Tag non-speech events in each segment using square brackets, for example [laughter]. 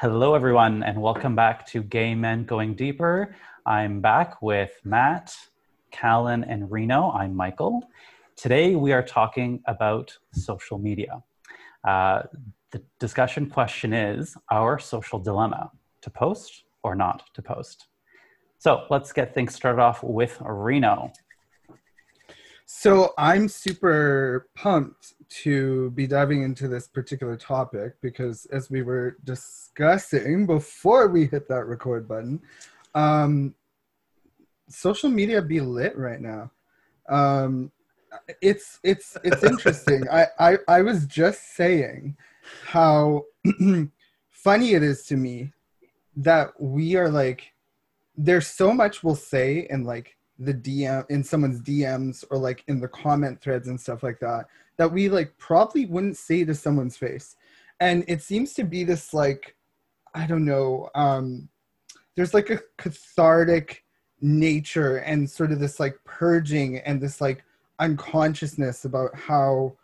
Hello, everyone, and welcome back to Gay Men Going Deeper. I'm back with Matt, Callan, and Reno. I'm Michael. Today, we are talking about social media. Uh, the discussion question is our social dilemma to post or not to post. So let's get things started off with Reno. So I'm super pumped to be diving into this particular topic because as we were discussing before we hit that record button, um, social media be lit right now. Um, it's it's it's interesting. [laughs] I, I I was just saying how [clears throat] funny it is to me that we are like there's so much we'll say in like the DM in someone's DMs or like in the comment threads and stuff like that that we like probably wouldn't say to someone's face. And it seems to be this like I don't know um there's like a cathartic nature and sort of this like purging and this like unconsciousness about how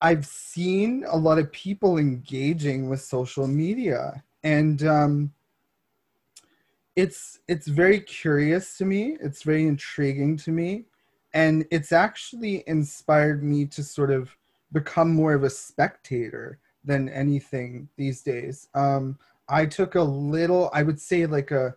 I've seen a lot of people engaging with social media and um, it's it's very curious to me. It's very intriguing to me. And it's actually inspired me to sort of become more of a spectator than anything these days. Um, i took a little i would say like a,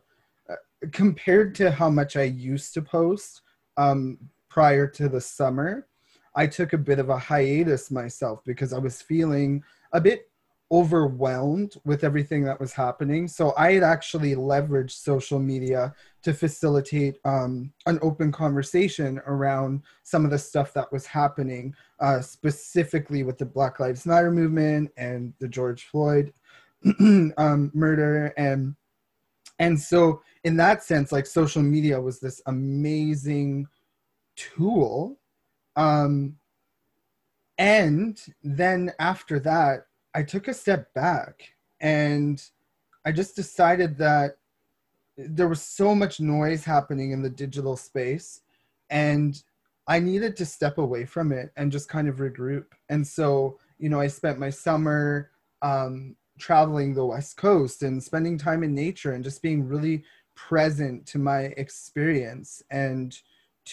compared to how much i used to post um, prior to the summer i took a bit of a hiatus myself because i was feeling a bit overwhelmed with everything that was happening. So I had actually leveraged social media to facilitate um, an open conversation around some of the stuff that was happening, uh, specifically with the Black Lives Matter movement and the George Floyd [clears throat] um, murder. And, and so, in that sense, like social media was this amazing tool. Um, and then after that, I took a step back and I just decided that there was so much noise happening in the digital space and I needed to step away from it and just kind of regroup. And so, you know, I spent my summer um, traveling the West Coast and spending time in nature and just being really present to my experience and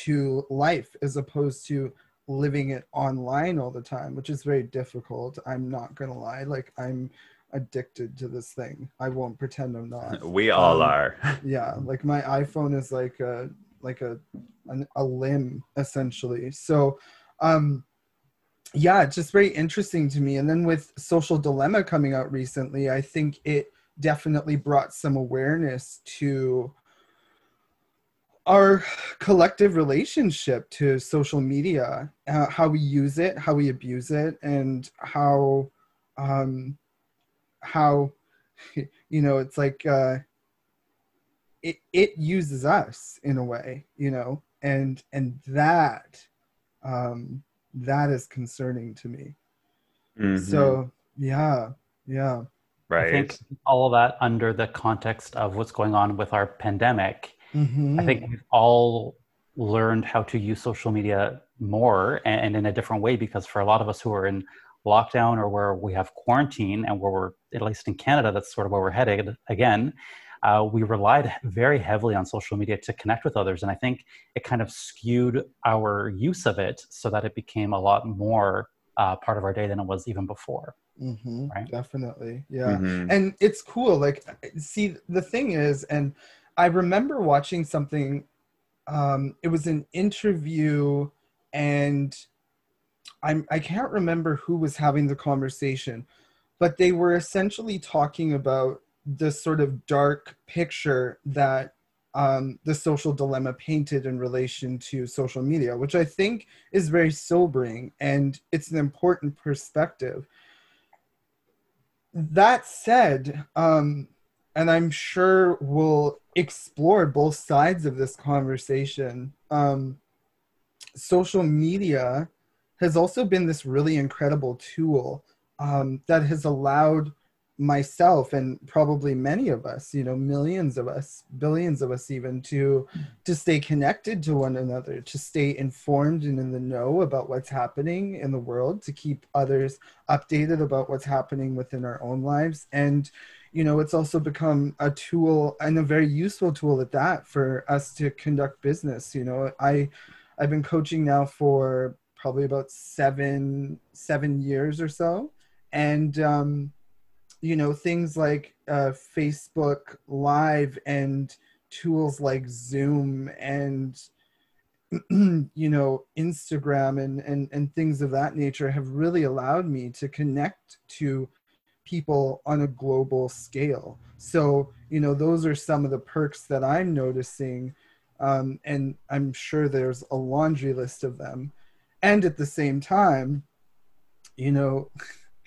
to life as opposed to living it online all the time, which is very difficult. I'm not gonna lie. Like I'm addicted to this thing. I won't pretend I'm not. [laughs] We all um, are. [laughs] yeah, like my iPhone is like a like a an, a limb essentially. So um yeah, it's just very interesting to me. And then with Social Dilemma coming out recently, I think it definitely brought some awareness to our collective relationship to social media, uh, how we use it, how we abuse it, and how um, how [laughs] you know it's like uh, it it uses us in a way, you know, and and that um, that is concerning to me. Mm-hmm. So yeah, yeah. Right. I think all of that under the context of what's going on with our pandemic Mm-hmm. I think we've all learned how to use social media more and, and, in a different way because for a lot of us who are in lockdown or where we have quarantine and where we're at least in Canada, that's sort of where we're headed again. Uh, we relied very heavily on social media to connect with others, and I think it kind of skewed our use of it so that it became a lot more uh, part of our day than it was even before. Mm-hmm, right? Definitely, yeah. Mm-hmm. And it's cool. Like, see, the thing is, and I remember watching something. Um, it was an interview, and I'm I can't remember who was having the conversation, but they were essentially talking about the sort of dark picture that um, the social dilemma painted in relation to social media, which I think is very sobering and it's an important perspective. That said, um, and I'm sure we'll explore both sides of this conversation. Um, social media has also been this really incredible tool um, that has allowed myself and probably many of us you know millions of us billions of us even to to stay connected to one another to stay informed and in the know about what's happening in the world to keep others updated about what's happening within our own lives and you know it's also become a tool and a very useful tool at that for us to conduct business you know. I i've been coaching now for probably about seven seven years or so. And um you know things like uh, facebook live and tools like zoom and [clears throat] you know instagram and, and and things of that nature have really allowed me to connect to people on a global scale. So you know those are some of the perks that i'm noticing um, and i'm sure there's a laundry list of them. And at the same time you know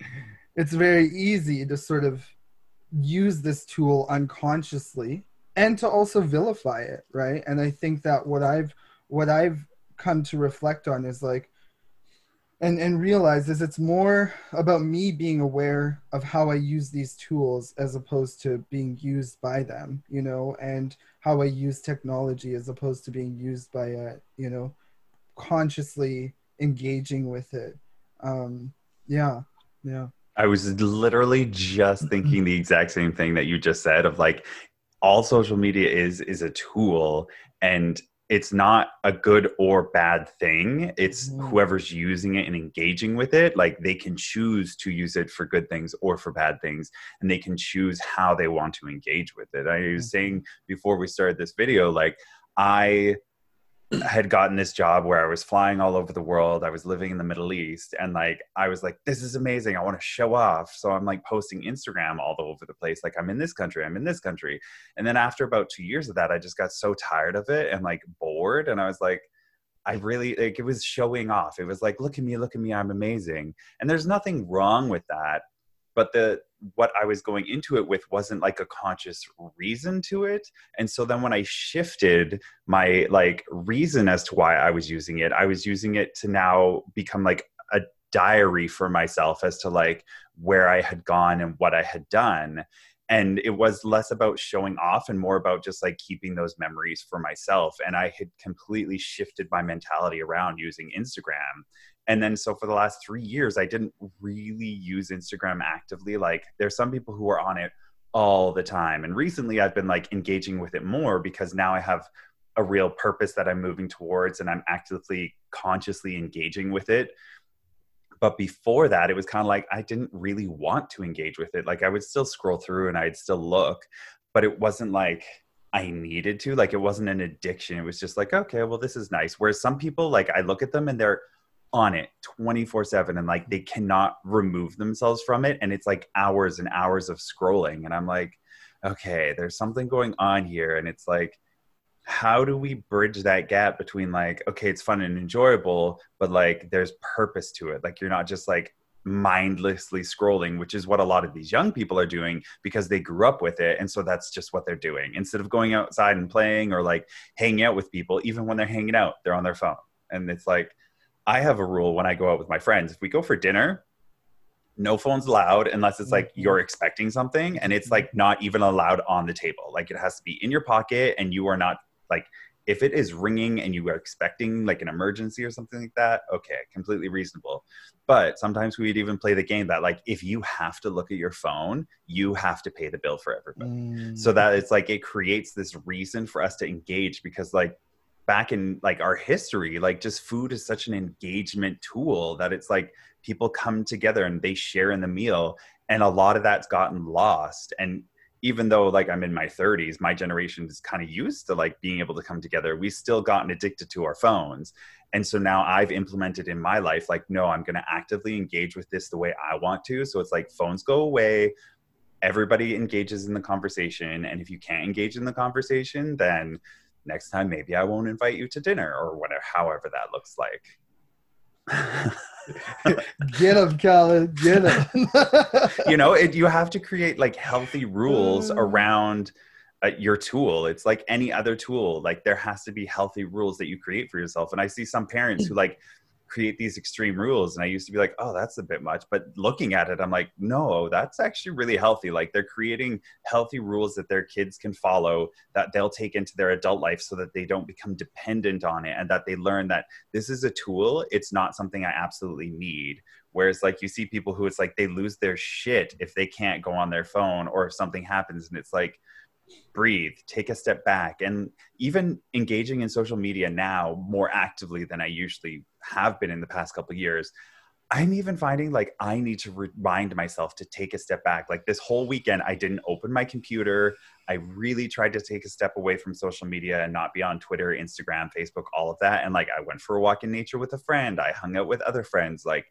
[laughs] it's very easy to sort of use this tool unconsciously and to also vilify it right? And i think that what i've what i've come to reflect on is like and and realize is it's more about me being aware of how i use these tools as opposed to being used by them you know and how i use technology as opposed to being used by a you know consciously engaging with it. Um yeah yeah. I was literally just thinking the exact same thing that you just said of like all social media is is a tool and it's not a good or bad thing. It's mm-hmm. whoever's using it and engaging with it. Like they can choose to use it for good things or for bad things, and they can choose how they want to engage with it. I was mm-hmm. saying before we started this video, like I had gotten this job where I was flying all over the world. I was living in the Middle East and like I was like this is amazing. I want to show off. So I'm like posting Instagram all over the place like I'm in this country, I'm in this country. And then after about 2 years of that I just got so tired of it and like bored and I was like I really like it was showing off. It was like look at me, look at me, I'm amazing. And there's nothing wrong with that but the what I was going into it with wasn't like a conscious reason to it. And so then when I shifted my like reason as to why I was using it, I was using it to now become like a diary for myself as to like where I had gone and what I had done. And it was less about showing off and more about just like keeping those memories for myself. And I had completely shifted my mentality around using Instagram and then so for the last three years i didn't really use instagram actively like there's some people who are on it all the time and recently i've been like engaging with it more because now i have a real purpose that i'm moving towards and i'm actively consciously engaging with it but before that it was kind of like i didn't really want to engage with it like i would still scroll through and i'd still look but it wasn't like I needed to. Like it wasn't an addiction. It was just like, okay, well, this is nice. Whereas some people, like I look at them and they're on it 24 7 and like they cannot remove themselves from it and it's like hours and hours of scrolling and i'm like okay there's something going on here and it's like how do we bridge that gap between like okay it's fun and enjoyable but like there's purpose to it like you're not just like mindlessly scrolling which is what a lot of these young people are doing because they grew up with it and so that's just what they're doing instead of going outside and playing or like hanging out with people even when they're hanging out they're on their phone and it's like I have a rule when I go out with my friends. If we go for dinner, no phones allowed unless it's like mm-hmm. you're expecting something and it's like not even allowed on the table. Like it has to be in your pocket and you are not like if it is ringing and you are expecting like an emergency or something like that, okay, completely reasonable. But sometimes we'd even play the game that like if you have to look at your phone, you have to pay the bill for everybody. Mm. So that it's like it creates this reason for us to engage because like back in like our history like just food is such an engagement tool that it's like people come together and they share in the meal and a lot of that's gotten lost. And even though like i'm in my 30s my generation is kind of used to like being able to come together we still gotten addicted to our phones. And so now i've implemented in my life like no i'm going to actively engage with this the way i want to. So it's like phones go away everybody engages in the conversation and if you can't engage in the conversation then next time maybe I won't invite you to dinner or whatever, however that looks like. [laughs] get them, Colin. Get them. [laughs] you know, it, you have to create like healthy rules uh. around uh, your tool. It's like any other tool. Like there has to be healthy rules that you create for yourself. And I see some parents who like create these extreme rules and i used to be like oh that's a bit much but looking at it i'm like no that's actually really healthy like they're creating healthy rules that their kids can follow that they'll take into their adult life so that they don't become dependent on it and that they learn that this is a tool it's not something i absolutely need whereas like you see people who it's like they lose their shit if they can't go on their phone or if something happens and it's like breathe, take a step back. And even engaging in social media now more actively than I usually have been in the past couple years, I'm even finding like I need to remind myself to take a step back. Like this whole weekend, I didn't open my computer. I really tried to take a step away from social media and not be on Twitter, Instagram, Facebook, all of that. And like I went for a walk in nature with a friend. I hung out with other friends. Like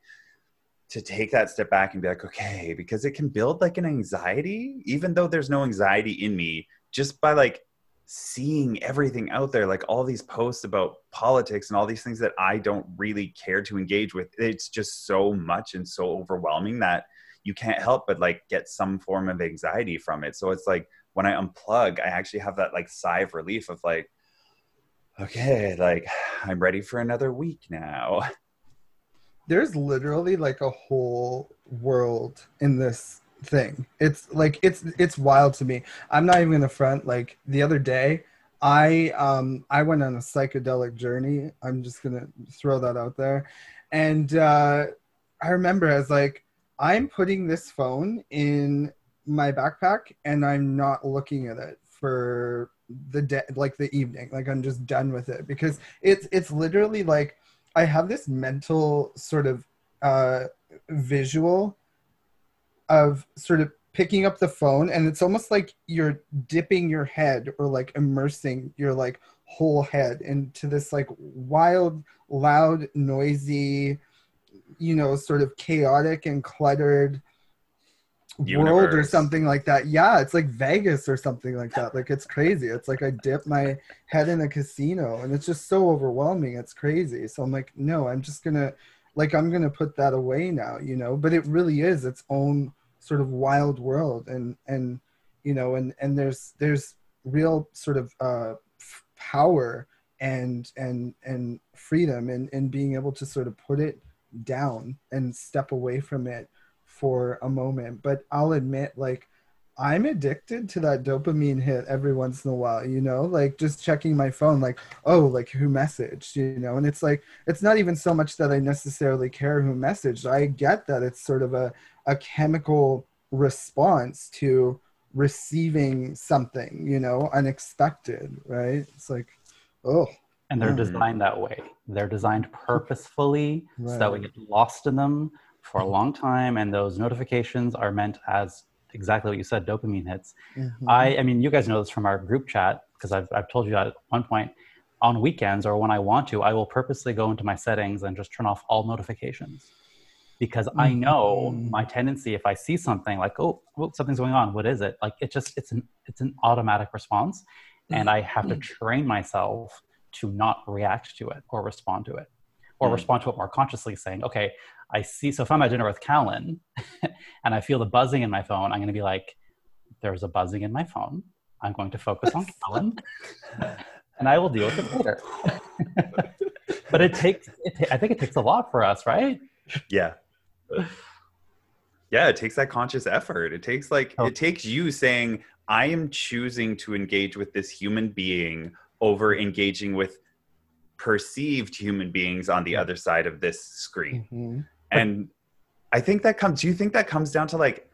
to take that step back and be like, okay, because it can build like an anxiety, even though there's no anxiety in me just by like seeing everything out there like all these posts about politics and all these things that i don't really care to engage with it's just so much and so overwhelming that you can't help but like get some form of anxiety from it. So it's like when i unplug i actually have that like sigh of relief of like okay like i'm ready for another week now. There's literally like a whole world in this thing. It's like it's it's wild to me. I'm not even in the front. Like the other day, I um I went on a psychedelic journey. I'm just gonna throw that out there, and uh, I remember as like I'm putting this phone in my backpack and I'm not looking at it for the day like the evening like i'm just done with it because it's it's literally like i have this mental sort of uh visual of sort of picking up the phone and it's almost like you're dipping your head or like immersing your like whole head into this like wild loud noisy you know sort of chaotic and cluttered Universe. world or something like that. Yeah it's like vegas or something like that. Like it's crazy. It's like i dip my head in a casino and it's just so overwhelming. It's crazy. So i'm like no i'm just gonna like i'm gonna put that away now you know? But it really is its own sort of wild world and and you know and and there's there's real sort of uh, power and and and freedom and and being able to sort of put it down and step away from it for a moment. But i'll admit like i'm addicted to that dopamine hit every once in a while you know like just checking my phone like oh like who messaged you know and it's like it's not even so much that i necessarily care who messaged i get that it's sort of a a chemical response to receiving something, you know, unexpected, right? It's like, oh. And they're hmm. designed that way. They're designed purposefully right. so that we get lost in them for a long time. And those notifications are meant as exactly what you said dopamine hits. Mm-hmm. I, I mean, you guys know this from our group chat because I've, I've told you that at one point on weekends or when I want to, I will purposely go into my settings and just turn off all notifications because mm-hmm. I know my tendency if I see something like oh well, something's going on what is it like it just it's an it's an automatic response and I have to mm-hmm. train myself to not react to it or respond to it or respond to it more consciously saying okay I see so if I'm at dinner with Callan [laughs] and I feel the buzzing in my phone I'm going to be like there's a buzzing in my phone. I'm going to focus on [laughs] Callan and I will deal with it later. [laughs] But it takes it, I think it takes a lot for us right? Yeah. Yeah it takes that conscious effort. It takes like oh. it takes you saying i am choosing to engage with this human being over engaging with perceived human beings on the other side of this screen. Mm-hmm. And i think that comes do you think that comes down to like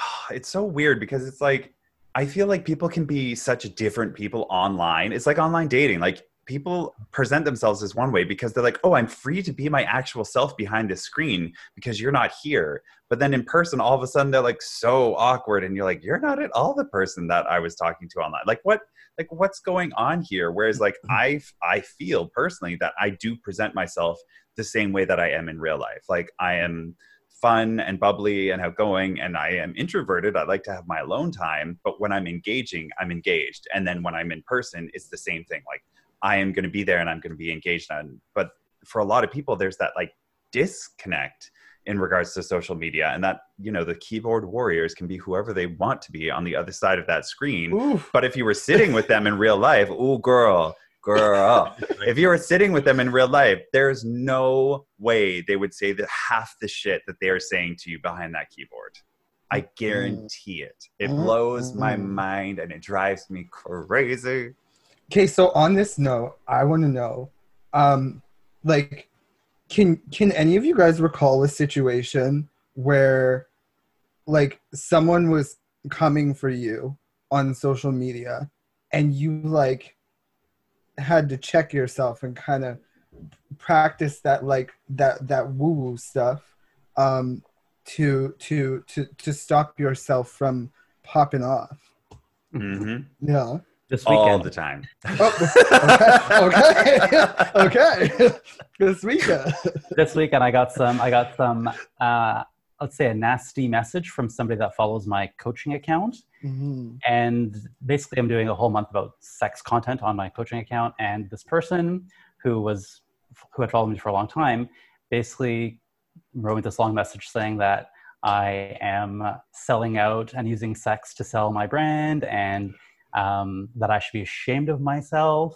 oh, [sighs] it's so weird because it's like i feel like people can be such different people online it's like online dating like people present themselves as one way because they're like, oh, I'm free to be my actual self behind this screen because you're not here. But then in person, all of a sudden they're like so awkward, and you're like, you're not at all the person that I was talking to online. Like what? Like what's going on here? Whereas like [laughs] I I feel personally that I do present myself the same way that I am in real life. Like I am fun and bubbly and outgoing and I am introverted. I like to have my alone time, but when I'm engaging, I'm engaged. And then when I'm in person, it's the same thing. Like I am going to be there and I'm going to be engaged on. But for a lot of people, there's that like disconnect in regards to social media and that you know the keyboard warriors can be whoever they want to be on the other side of that screen Oof. but if you were sitting with them in real life oh girl girl. [laughs] if you were sitting with them in real life, there's no way they would say that half the shit that they are saying to you behind that keyboard. I mm-hmm. guarantee it. It mm-hmm. blows my mm-hmm. mind and it drives me crazy. Okay, so on this note, I want to know, um, like, can can any of you guys recall a situation where, like, someone was coming for you on social media, and you like had to check yourself and kind of practice that like that that woo woo stuff um, to to to to stop yourself from popping off. Mm-hmm. Yeah. This weekend. All the time. Oh, okay. [laughs] Okay. okay. [laughs] this weekend. This weekend, I got some. I got some. Uh, let's say a nasty message from somebody that follows my coaching account, mm-hmm. and basically, I'm doing a whole month about sex content on my coaching account. And this person who was who had followed me for a long time basically wrote me this long message saying that I am selling out and using sex to sell my brand and um, that I should be ashamed of myself.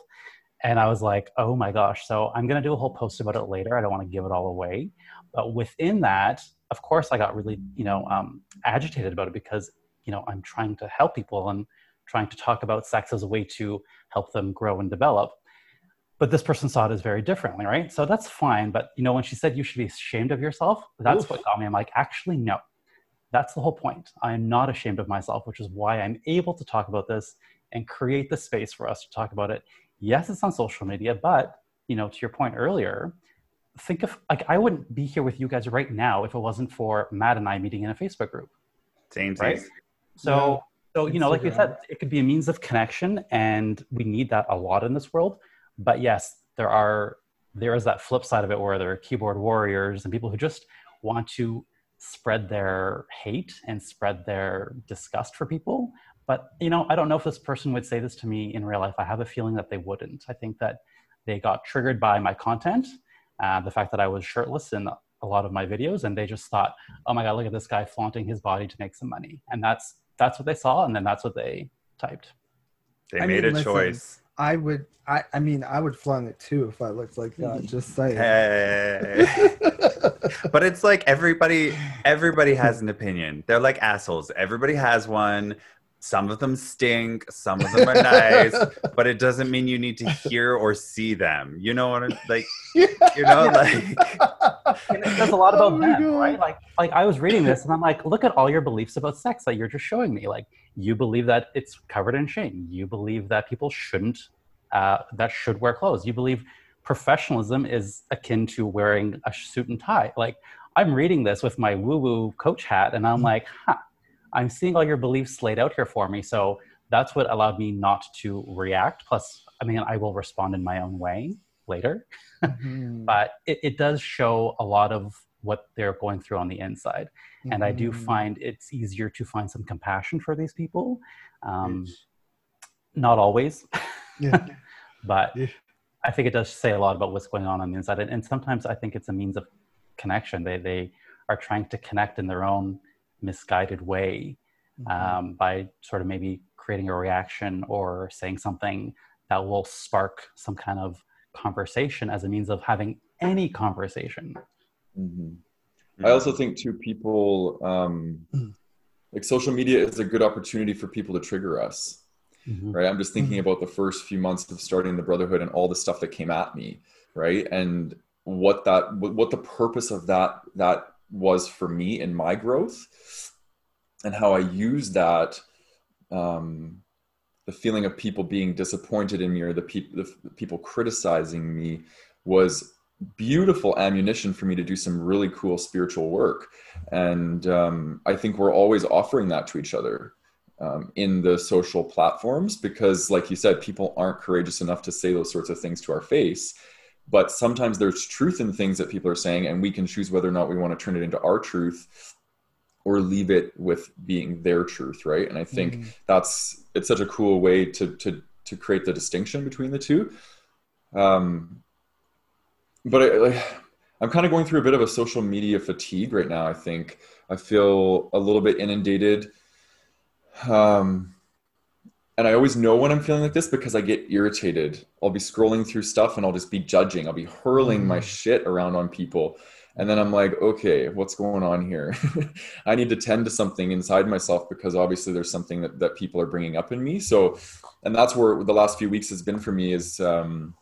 And I was like, oh my gosh. So I'm going to do a whole post about it later. I don't want to give it all away. But within that, of course, I got really, you know, um, agitated about it because, you know, I'm trying to help people and trying to talk about sex as a way to help them grow and develop but this person saw it as very differently right so that's fine but you know when she said you should be ashamed of yourself that's Oof. what got me i'm like actually no that's the whole point. I am not ashamed of myself which is why i'm able to talk about this and create the space for us to talk about it. Yes it's on social media but you know to your point earlier think of like i wouldn't be here with you guys right now if it wasn't for matt and i meeting in a facebook group. Same right? So yeah. so you know like you said it could be a means of connection and we need that a lot in this world. But yes, there are there is that flip side of it where there are keyboard warriors and people who just want to spread their hate and spread their disgust for people. But you know, I don't know if this person would say this to me in real life. I have a feeling that they wouldn't. I think that they got triggered by my content, uh, the fact that I was shirtless in a lot of my videos, and they just thought, "Oh my God, look at this guy flaunting his body to make some money," and that's that's what they saw, and then that's what they typed. They I made mean, a listen, choice. I would. I. I mean, I would flung it too if I looked like that. [laughs] Just saying. Hey. but it's like everybody. Everybody has an opinion. They're like assholes. Everybody has one. Some of them stink. Some of them are nice. [laughs] but it doesn't mean you need to hear or see them. You know what? I'm, like. [laughs] You know, like. it says a lot about oh them, God. right? Like, like I was reading this and I'm like, look at all your beliefs about sex that you're just showing me. Like, you believe that it's covered in shame. You believe that people shouldn't, uh, that should wear clothes. You believe professionalism is akin to wearing a suit and tie. Like, I'm reading this with my woo woo coach hat, and I'm mm-hmm. like, huh, I'm seeing all your beliefs laid out here for me. So that's what allowed me not to react. Plus, I mean, I will respond in my own way later. Mm-hmm. [laughs] but it, it does show a lot of what they're going through on the inside. Mm-hmm. And I do mm-hmm. find it's easier to find some compassion for these people. Um, yes. Not always, yeah. [laughs] but yeah. I think it does say a lot about what's going on on the inside. And, and sometimes I think it's a means of connection. They, they are trying to connect in their own misguided way mm-hmm. um, by sort of maybe creating a reaction or saying something that will spark some kind of conversation as a means of having any conversation. Mm-hmm. I also think too, people um, mm. like social media is a good opportunity for people to trigger us. Mm-hmm. Right. I'm just thinking mm-hmm. about the first few months of starting the brotherhood and all the stuff that came at me. Right. And what that, what the purpose of that, that was for me in my growth and how I used that, um, the feeling of people being disappointed in me or the, pe- the people criticizing me was beautiful ammunition for me to do some really cool spiritual work. And um, I think we're always offering that to each other um, in the social platforms because, like you said, people aren't courageous enough to say those sorts of things to our face. But sometimes there's truth in things that people are saying, and we can choose whether or not we want to turn it into our truth or leave it with being their truth, right? And I think mm. that's it's such a cool way to to to create the distinction between the two. Um, but I, like, I'm kind of going through a bit of a social media fatigue right now. I think I feel a little bit inundated, um, and I always know when I'm feeling like this because I get irritated. I'll be scrolling through stuff and I'll just be judging. I'll be hurling my mm. shit around on people. And then I'm like, okay, what's going on here? [laughs] I need to tend to something inside myself because obviously there's something that, that people are bringing up in me. So, and that's where the last few weeks has been for me is um,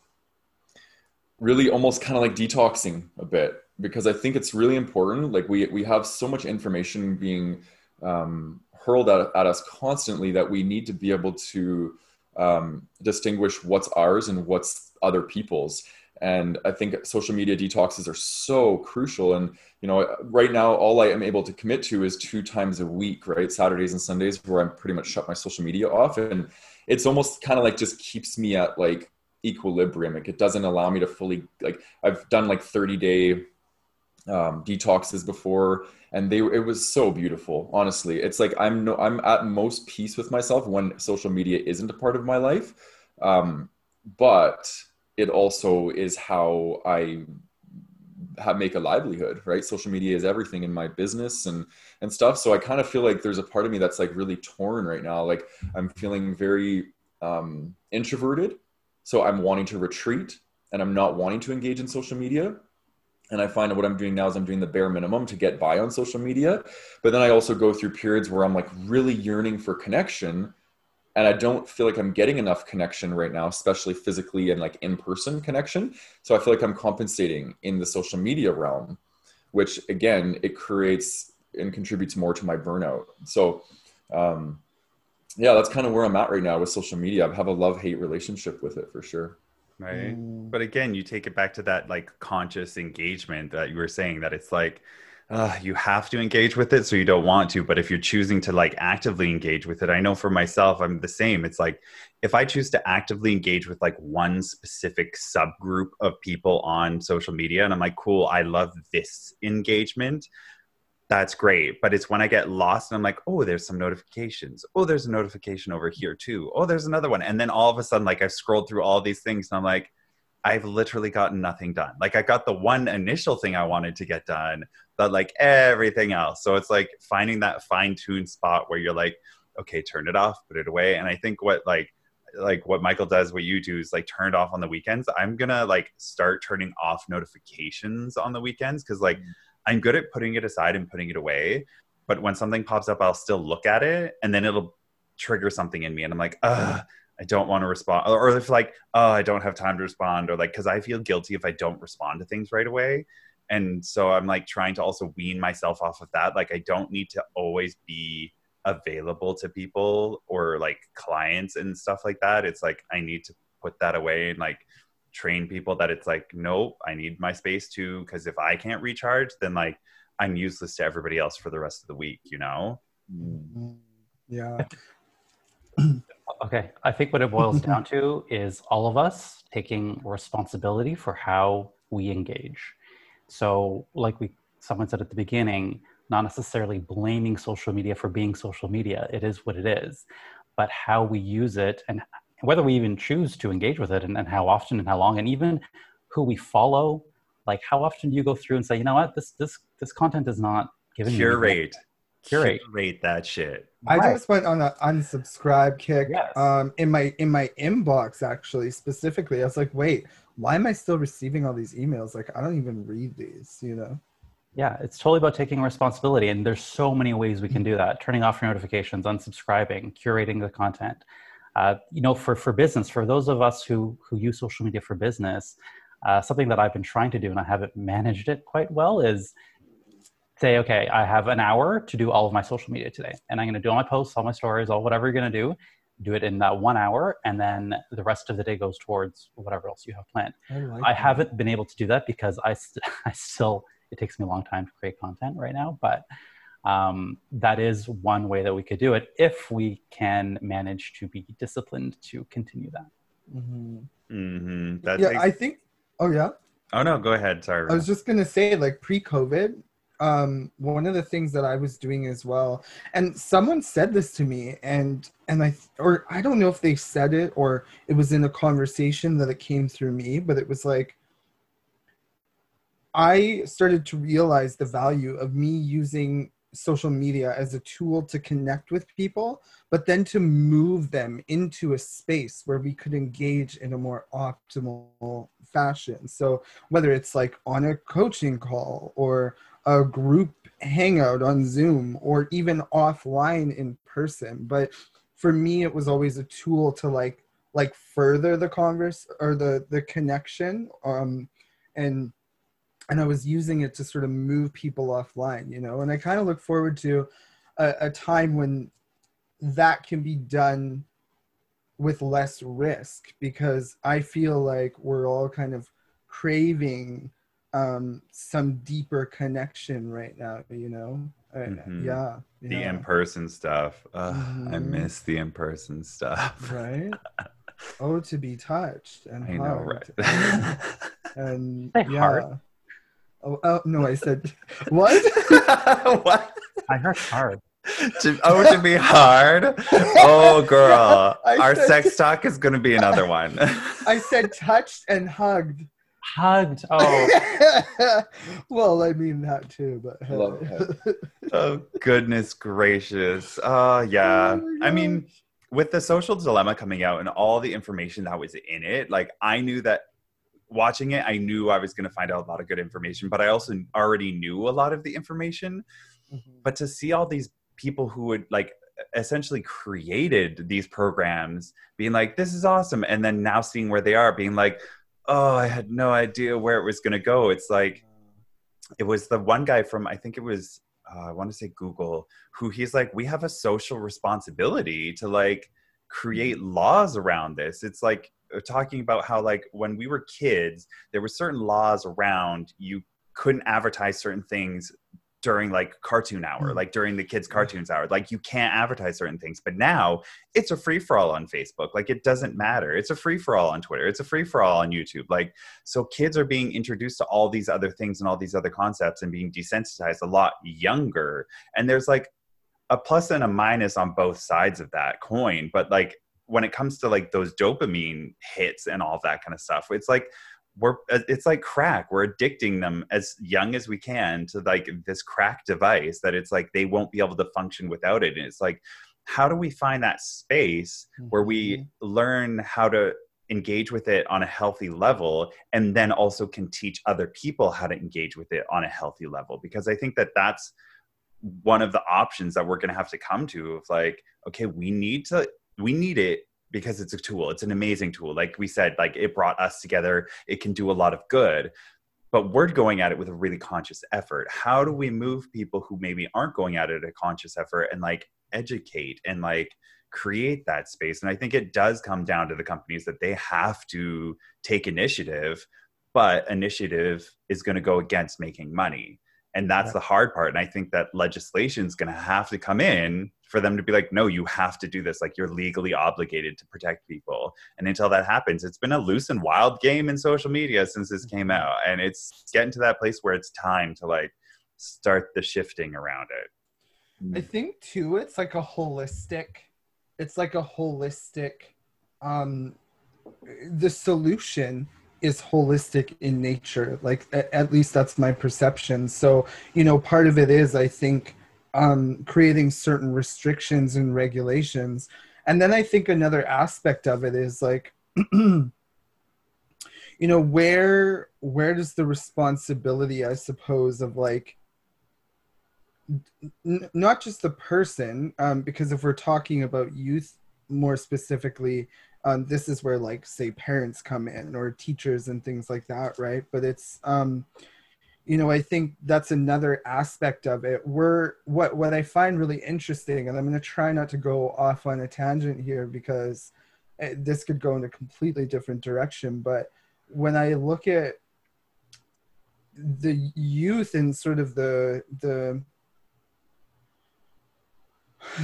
really almost kind of like detoxing a bit because I think it's really important. Like we, we have so much information being um, hurled at, at us constantly that we need to be able to um, distinguish what's ours and what's other people's. And i think social media detoxes are so crucial. And you know right now all i am able to commit to is two times a week right? Saturdays and sundays where i'm pretty much shut my social media off. And it's almost kind of like just keeps me at like equilibrium. Like it doesn't allow me to fully like i've done like 30 day um, detoxes before and they it was so beautiful honestly. It's like i'm no i'm at most peace with myself when social media isn't a part of my life um, but it also is how i have, make a livelihood right? Social media is everything in my business and and stuff so i kind of feel like there's a part of me that's like really torn right now. Like i'm feeling very um, introverted so i'm wanting to retreat and i'm not wanting to engage in social media and I find what I'm doing now is I'm doing the bare minimum to get by on social media. But then I also go through periods where I'm like really yearning for connection. And I don't feel like I'm getting enough connection right now, especially physically and like in person connection. So I feel like I'm compensating in the social media realm, which again, it creates and contributes more to my burnout. So, um, yeah, that's kind of where I'm at right now with social media. I have a love hate relationship with it for sure right? Mm. but again you take it back to that like conscious engagement that you were saying that it's like uh, you have to engage with it so you don't want to. But if you're choosing to like actively engage with it i know for myself i'm the same. It's like if i choose to actively engage with like one specific subgroup of people on social media and i'm like cool i love this engagement that's great. But it's when I get lost and I'm like, oh, there's some notifications. Oh, there's a notification over here too. Oh, there's another one. And then all of a sudden, like I've scrolled through all these things and I'm like, I've literally gotten nothing done. Like I got the one initial thing I wanted to get done, but like everything else. So it's like finding that fine tuned spot where you're like, okay, turn it off, put it away. And I think what like like what Michael does, what you do is like turn it off on the weekends. I'm gonna like start turning off notifications on the weekends because like mm-hmm I'm good at putting it aside and putting it away. But when something pops up, I'll still look at it and then it'll trigger something in me. And I'm like, ugh, I don't want to respond. Or if like, oh, I don't have time to respond. Or like, cause I feel guilty if I don't respond to things right away. And so I'm like trying to also wean myself off of that. Like, I don't need to always be available to people or like clients and stuff like that. It's like, I need to put that away and like train people that it's like nope i need my space too because if i can't recharge then like i'm useless to everybody else for the rest of the week you know? Mm-hmm. yeah. [clears throat] Okay i think what it boils [laughs] down to is all of us taking responsibility for how we engage. So like we someone said at the beginning not necessarily blaming social media for being social media. It is what it is. But how we use it and whether we even choose to engage with it and, and how often and how long and even who we follow like how often do you go through and say you know what? This this this content is not giving curate. curate. Curate that shit. I right. just went on an unsubscribe kick yes. um in my in my inbox actually specifically. I was like wait why am i still receiving all these emails? Like i don't even read these you know? Yeah it's totally about taking responsibility and there's so many ways we can do that. Turning off your notifications unsubscribing curating the content uh, you know, for, for business, for those of us who, who use social media for business, uh, something that I've been trying to do and I haven't managed it quite well is say, okay, I have an hour to do all of my social media today, and I'm going to do all my posts, all my stories, all whatever you're going to do. Do it in that one hour, and then the rest of the day goes towards whatever else you have planned. I, like I haven't been able to do that because I, st- [laughs] I still it takes me a long time to create content right now, but um, that is one way that we could do it if we can manage to be disciplined to continue that. Mm-hmm. Mm-hmm. yeah, takes... I think. Oh yeah. Oh no, go ahead. Sorry. I was just gonna say, like pre-COVID, um, one of the things that I was doing as well, and someone said this to me, and and I or I don't know if they said it or it was in a conversation that it came through me, but it was like I started to realize the value of me using social media as a tool to connect with people, but then to move them into a space where we could engage in a more optimal fashion. So whether it's like on a coaching call or a group hangout on Zoom or even offline in person, but for me it was always a tool to like like further the converse or the the connection um and and I was using it to sort of move people offline, you know. And I kind of look forward to a, a, time when that can be done with less risk because I feel like we're all kind of craving um, some deeper connection right now, you know. Mm-hmm. yeah, the in-person stuff. mm-hmm. I miss the in-person stuff. Right. [laughs] oh, to be touched and I know, right? [laughs] and, and yeah. Heart. Oh, oh no, I said [laughs] what? [laughs] what? I heard hard. to, oh, to be hard. Oh, girl, [laughs] yeah, our said, sex talk is going to be another one. I said touched and hugged. Hugged. Oh. well, I mean that too, but oh goodness gracious. Uh yeah. Oh I mean, with the social dilemma coming out and all the information that was in it, like I knew that watching it, I knew I was going to find out a lot of good information, but I also already knew a lot of the information. Mm-hmm. But to see all these people who would like essentially created these programs being like, this is awesome. And then now seeing where they are being like, oh, I had no idea where it was going to go. It's like, it was the one guy from, I think it was, uh, I want to say Google, who he's like, we have a social responsibility to like create mm-hmm. laws around this. It's like, talking about how like when we were kids there were certain laws around you couldn't advertise certain things during like cartoon hour, mm. like during the kids' cartoons hour. Like you can't advertise certain things. But now it's a free for all on Facebook. Like it doesn't matter. It's a free for all on Twitter. It's a free for all on YouTube. Like so kids are being introduced to all these other things and all these other concepts and being desensitized a lot younger. And there's like a plus and a minus on both sides of that coin. But like when it comes to like those dopamine hits and all that kind of stuff it's like we're it's like crack we're addicting them as young as we can to like this crack device that it's like they won't be able to function without it and it's like how do we find that space mm-hmm. where we mm-hmm. learn how to engage with it on a healthy level and then also can teach other people how to engage with it on a healthy level because i think that that's one of the options that we're going to have to come to of like okay we need to we need it because it's a tool. It's an amazing tool. Like we said like it brought us together. It can do a lot of good but we're going at it with a really conscious effort. How do we move people who maybe aren't going at it a conscious effort and like educate and like create that space? And i think it does come down to the companies that they have to take initiative but initiative is going to go against making money and that's yeah. the hard part. And i think that legislation is going to have to come in for them to be like no you have to do this. Like you're legally obligated to protect people. And until that happens it's been a loose and wild game in social media since this came mm-hmm. out. And it's getting to that place where it's time to like start the shifting around it. I think too it's like a holistic it's like a holistic um the solution is holistic in nature like at least that's my perception. So you know part of it is i think um, creating certain restrictions and regulations. And then i think another aspect of it is like [clears throat] you know where where does the responsibility i suppose of like n- not just the person um, because if we're talking about youth more specifically um, this is where like say parents come in or teachers and things like that right? But it's um you know i think that's another aspect of it. We're what what i find really interesting and i'm going to try not to go off on a tangent here because eh, this could go in a completely different direction but when i look at the youth and sort of the the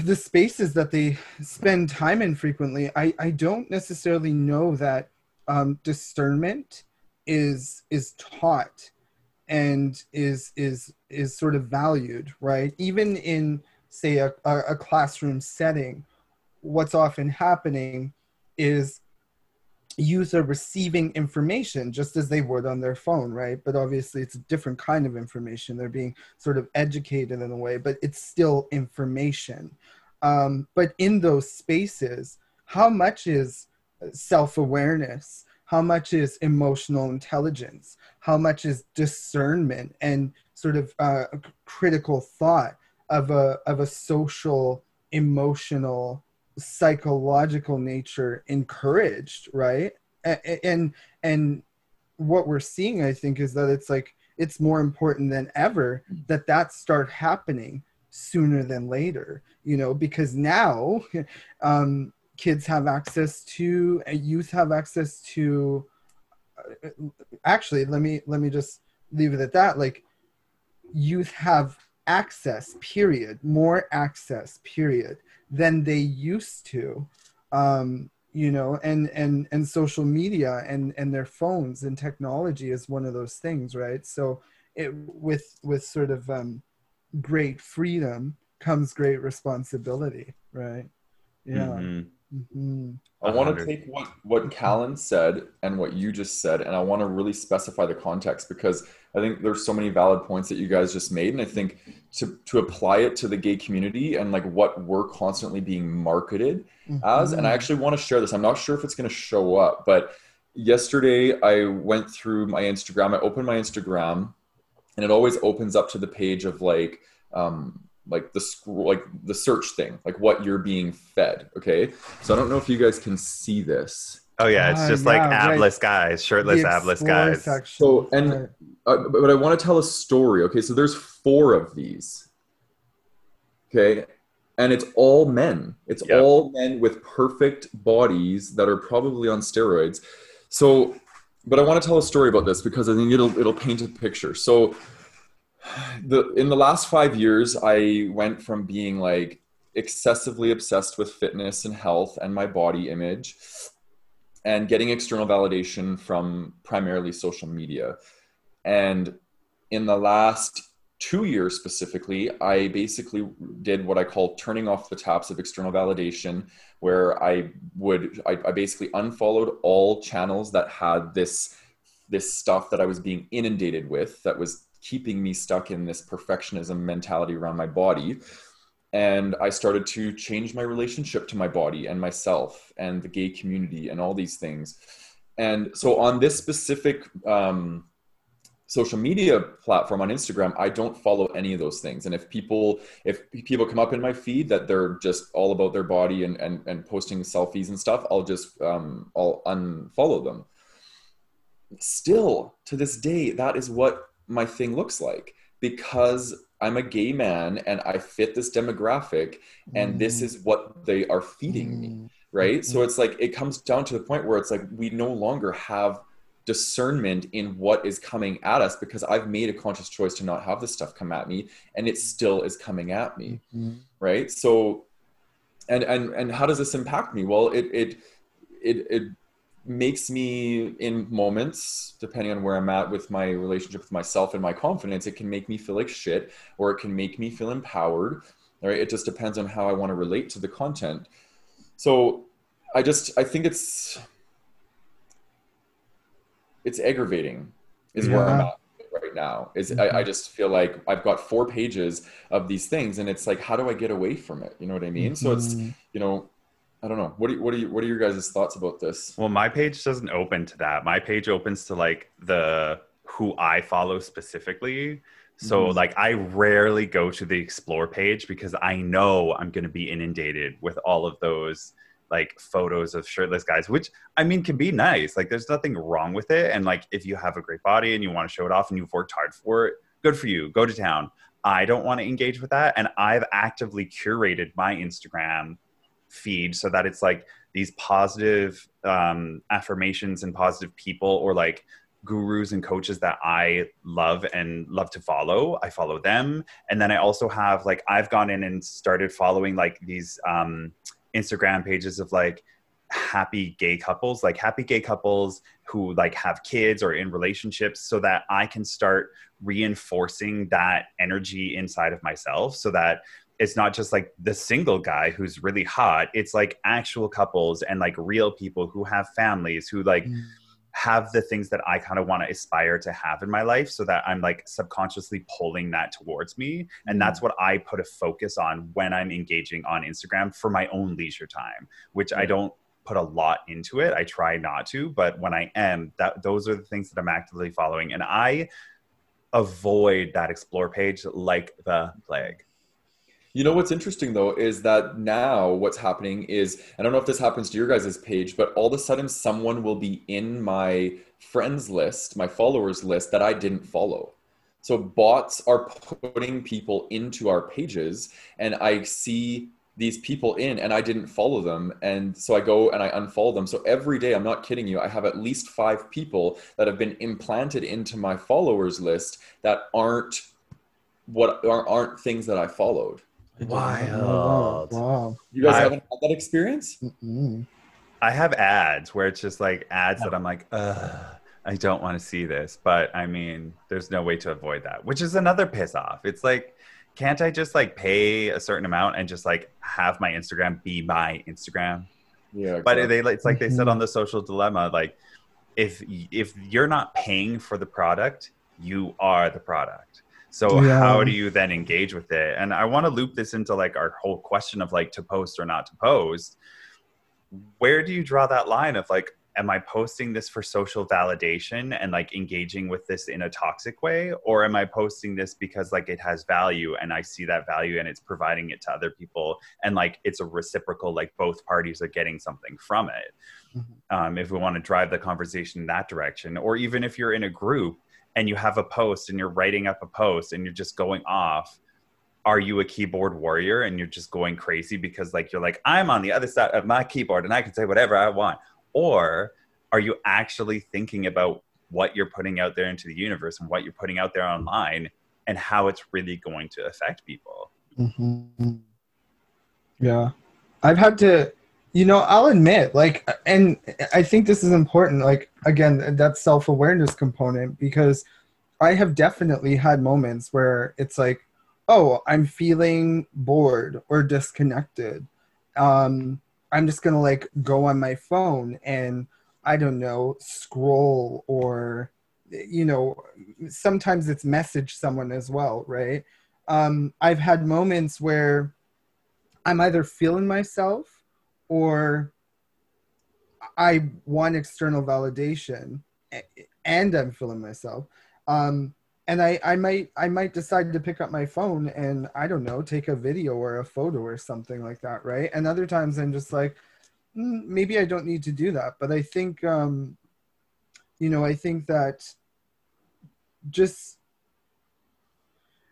the spaces that they spend time in frequently, I, I don't necessarily know that um, discernment is is taught and is is is sort of valued, right? Even in say a, a classroom setting, what's often happening is are receiving information just as they would on their phone, right? But obviously, it's a different kind of information. They're being sort of educated in a way, but it's still information. Um, but in those spaces, how much is self awareness? How much is emotional intelligence? How much is discernment and sort of uh, critical thought of a of a social, emotional, psychological nature encouraged, right? And, and what we're seeing, I think, is that it's like it's more important than ever that that start happening sooner than later you know because now [laughs] um, kids have access to youth have access to uh, actually let me let me just leave it at that like youth have access period more access period than they used to um, you know and and and social media and and their phones and technology is one of those things right so it with with sort of um great freedom comes great responsibility, right? Yeah. Mm-hmm. Mm-hmm. I want to take what what Callan said and what you just said, and I want to really specify the context because I think there's so many valid points that you guys just made, and I think to to apply it to the gay community and like what we're constantly being marketed mm-hmm. as, and I actually want to share this. I'm not sure if it's going to show up, but yesterday I went through my Instagram. I opened my Instagram, and it always opens up to the page of like um, like the scroll like the search thing, like what you're being fed. Okay, so I don't know if you guys can see this. Oh yeah, it's ah, just uh, yeah, like abless right. guys, shirtless abless guys. Section. So and uh, but I want to tell a story. Okay, so there's four of these. Okay, and it's all men. It's yep. all men with perfect bodies that are probably on steroids. So, but I want to tell a story about this because I think it'll it'll paint a picture. So the in the last five years, I went from being like excessively obsessed with fitness and health and my body image and getting external validation from primarily social media. And in the last two years specifically, I basically did what I call turning off the taps of external validation, where I would I, I basically unfollowed all channels that had this this stuff that I was being inundated with that was keeping me stuck in this perfectionism mentality around my body. And i started to change my relationship to my body and myself and the gay community and all these things. And so on this specific um, social media platform on instagram i don't follow any of those things. And if people if people come up in my feed that they're just all about their body and and, and posting selfies and stuff i'll just um, i'll unfollow them. Still to this day that is what my thing looks like because I'm a gay man and I fit this demographic and mm. this is what they are feeding mm. me. Right. Mm. So it's like it comes down to the point where it's like we no longer have discernment in what is coming at us because I've made a conscious choice to not have this stuff come at me and it still is coming at me. Mm-hmm. Right. So and and and how does this impact me? Well, it it it it makes me in moments depending on where i'm at with my relationship with myself and my confidence it can make me feel like shit or it can make me feel empowered right it just depends on how i want to relate to the content so i just i think it's it's aggravating is yeah. where i'm at right now is mm-hmm. I, I just feel like i've got four pages of these things and it's like how do i get away from it you know what i mean mm-hmm. so it's mm-hmm. you know I don't know. What do you, what are you, what are your guys' thoughts about this? Well, my page doesn't open to that. My page opens to like the who I follow specifically. So mm-hmm. like I rarely go to the explore page because I know I'm going to be inundated with all of those like photos of shirtless guys, which I mean can be nice. Like there's nothing wrong with it. And like if you have a great body and you want to show it off and you've worked hard for it, good for you. Go to town. I don't want to engage with that. And I've actively curated my Instagram feed so that it's like these positive um, affirmations and positive people or like gurus and coaches that I love and love to follow. I follow them. And then I also have like, I've gone in and started following like these um, Instagram pages of like happy gay couples, like happy gay couples who like have kids or in relationships so that I can start reinforcing that energy inside of myself so that it's not just like the single guy who's really hot it's like actual couples and like real people who have families who like mm. have the things that i kind of want to aspire to have in my life so that i'm like subconsciously pulling that towards me and that's mm. what i put a focus on when i'm engaging on instagram for my own leisure time which i don't put a lot into it i try not to but when i am that those are the things that i'm actively following and i avoid that explore page like the plague you know what's interesting though is that now what's happening is I don't know if this happens to your guys' page, but all of a sudden someone will be in my friends list, my followers list that I didn't follow. So bots are putting people into our pages and I see these people in and I didn't follow them. And so I go and I unfollow them. So every day, I'm not kidding you, I have at least five people that have been implanted into my followers list that aren't what aren't things that I followed. Wild. Wow. You guys I, haven't had that experience? Mm-mm. I have ads where it's just like ads that I'm like, Ugh, I don't want to see this. But I mean, there's no way to avoid that, which is another piss off. It's like, can't I just like pay a certain amount and just like have my Instagram be my Instagram? Yeah. Exactly. But they, it's like they said on the social dilemma, like if if you're not paying for the product, you are the product. So yeah. how do you then engage with it? And I want to loop this into like our whole question of like to post or not to post. Where do you draw that line of like, am I posting this for social validation and like engaging with this in a toxic way? Or am I posting this because like it has value and I see that value and it's providing it to other people and like it's a reciprocal, like both parties are getting something from it? Mm-hmm. Um, if we want to drive the conversation in that direction, or even if you're in a group and you have a post and you're writing up a post and you're just going off are you a keyboard warrior and you're just going crazy because like you're like i'm on the other side of my keyboard and i can say whatever i want. Or are you actually thinking about what you're putting out there into the universe and what you're putting out there online and how it's really going to affect people? Mm-hmm. yeah. I've had to you know i'll admit like and i think this is important like again that self-awareness component because i have definitely had moments where it's like oh i'm feeling bored or disconnected. Um i'm just gonna like go on my phone and i don't know scroll or you know sometimes it's message someone as well right? Um i've had moments where i'm either feeling myself or I want external validation and I'm feeling myself. Um, and I, I might I might decide to pick up my phone and I don't know take a video or a photo or something like that right and other times I'm just like mm, maybe I don't need to do that but I think um, you know I think that just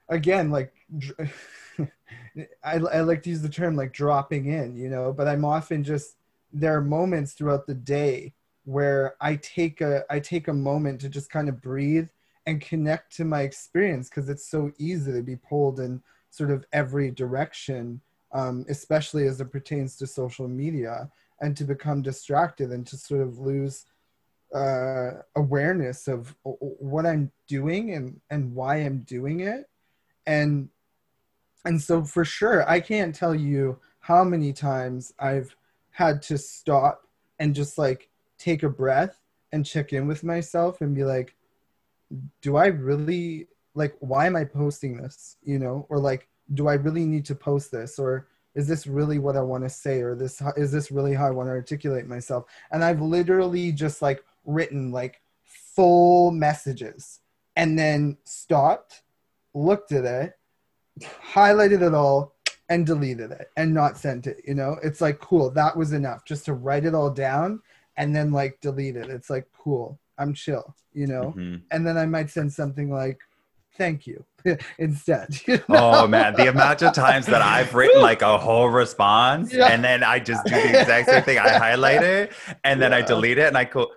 again like [laughs] I, I like to use the term like dropping in, you know, but I'm often just there are moments throughout the day where I take a I take a moment to just kind of breathe and connect to my experience because it's so easy to be pulled in sort of every direction, um, especially as it pertains to social media, and to become distracted and to sort of lose uh, awareness of what I'm doing and and why I'm doing it, and and so for sure i can't tell you how many times i've had to stop and just like take a breath and check in with myself and be like do i really like why am i posting this? You know or like do i really need to post this? Or is this really what i want to say? Or this is this really how i want to articulate myself? And i've literally just like written like full messages and then stopped looked at it highlighted it all and deleted it and not sent it you know it's like cool that was enough just to write it all down and then like delete it it's like cool i'm chill you know mm-hmm. and then i might send something like thank you [laughs] instead [laughs] you know? oh man the amount of times that i've written like a whole response yeah. and then i just do the exact same thing i highlight it and then yeah. i delete it and i go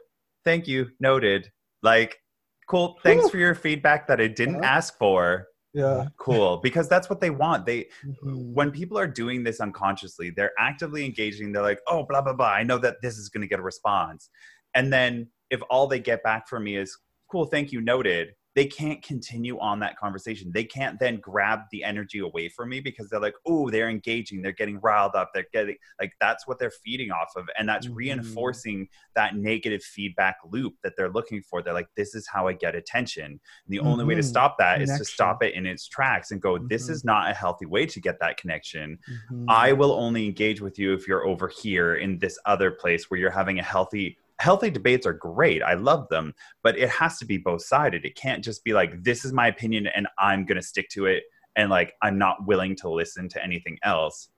thank you noted like cool thanks for your feedback that i didn't yeah. ask for yeah. Cool because that's what they want. They mm-hmm. when people are doing this unconsciously they're actively engaging they're like oh blah blah blah i know that this is going to get a response. And then if all they get back from me is cool thank you noted they can't continue on that conversation they can't then grab the energy away from me because they're like oh they're engaging they're getting riled up they're getting like that's what they're feeding off of and that's mm-hmm. reinforcing that negative feedback loop that they're looking for they're like this is how i get attention and the mm-hmm. only way to mm-hmm. stop that connection. is to stop it in its tracks and go this mm-hmm. is not a healthy way to get that connection mm-hmm. i will only engage with you if you're over here in this other place where you're having a healthy healthy debates are great. I love them, but it has to be both sided. It can't just be like, this is my opinion and I'm going to stick to it. And like, I'm not willing to listen to anything else.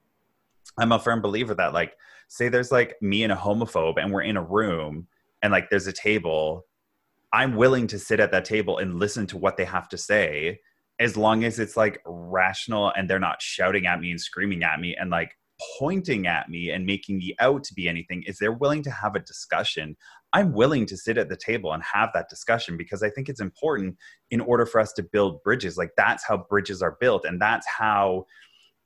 I'm a firm believer that, like, say there's like me and a homophobe and we're in a room and like there's a table. I'm willing to sit at that table and listen to what they have to say as long as it's like rational and they're not shouting at me and screaming at me and like pointing at me and making me out to be anything is they're willing to have a discussion i'm willing to sit at the table and have that discussion because i think it's important in order for us to build bridges. Like that's how bridges are built and that's how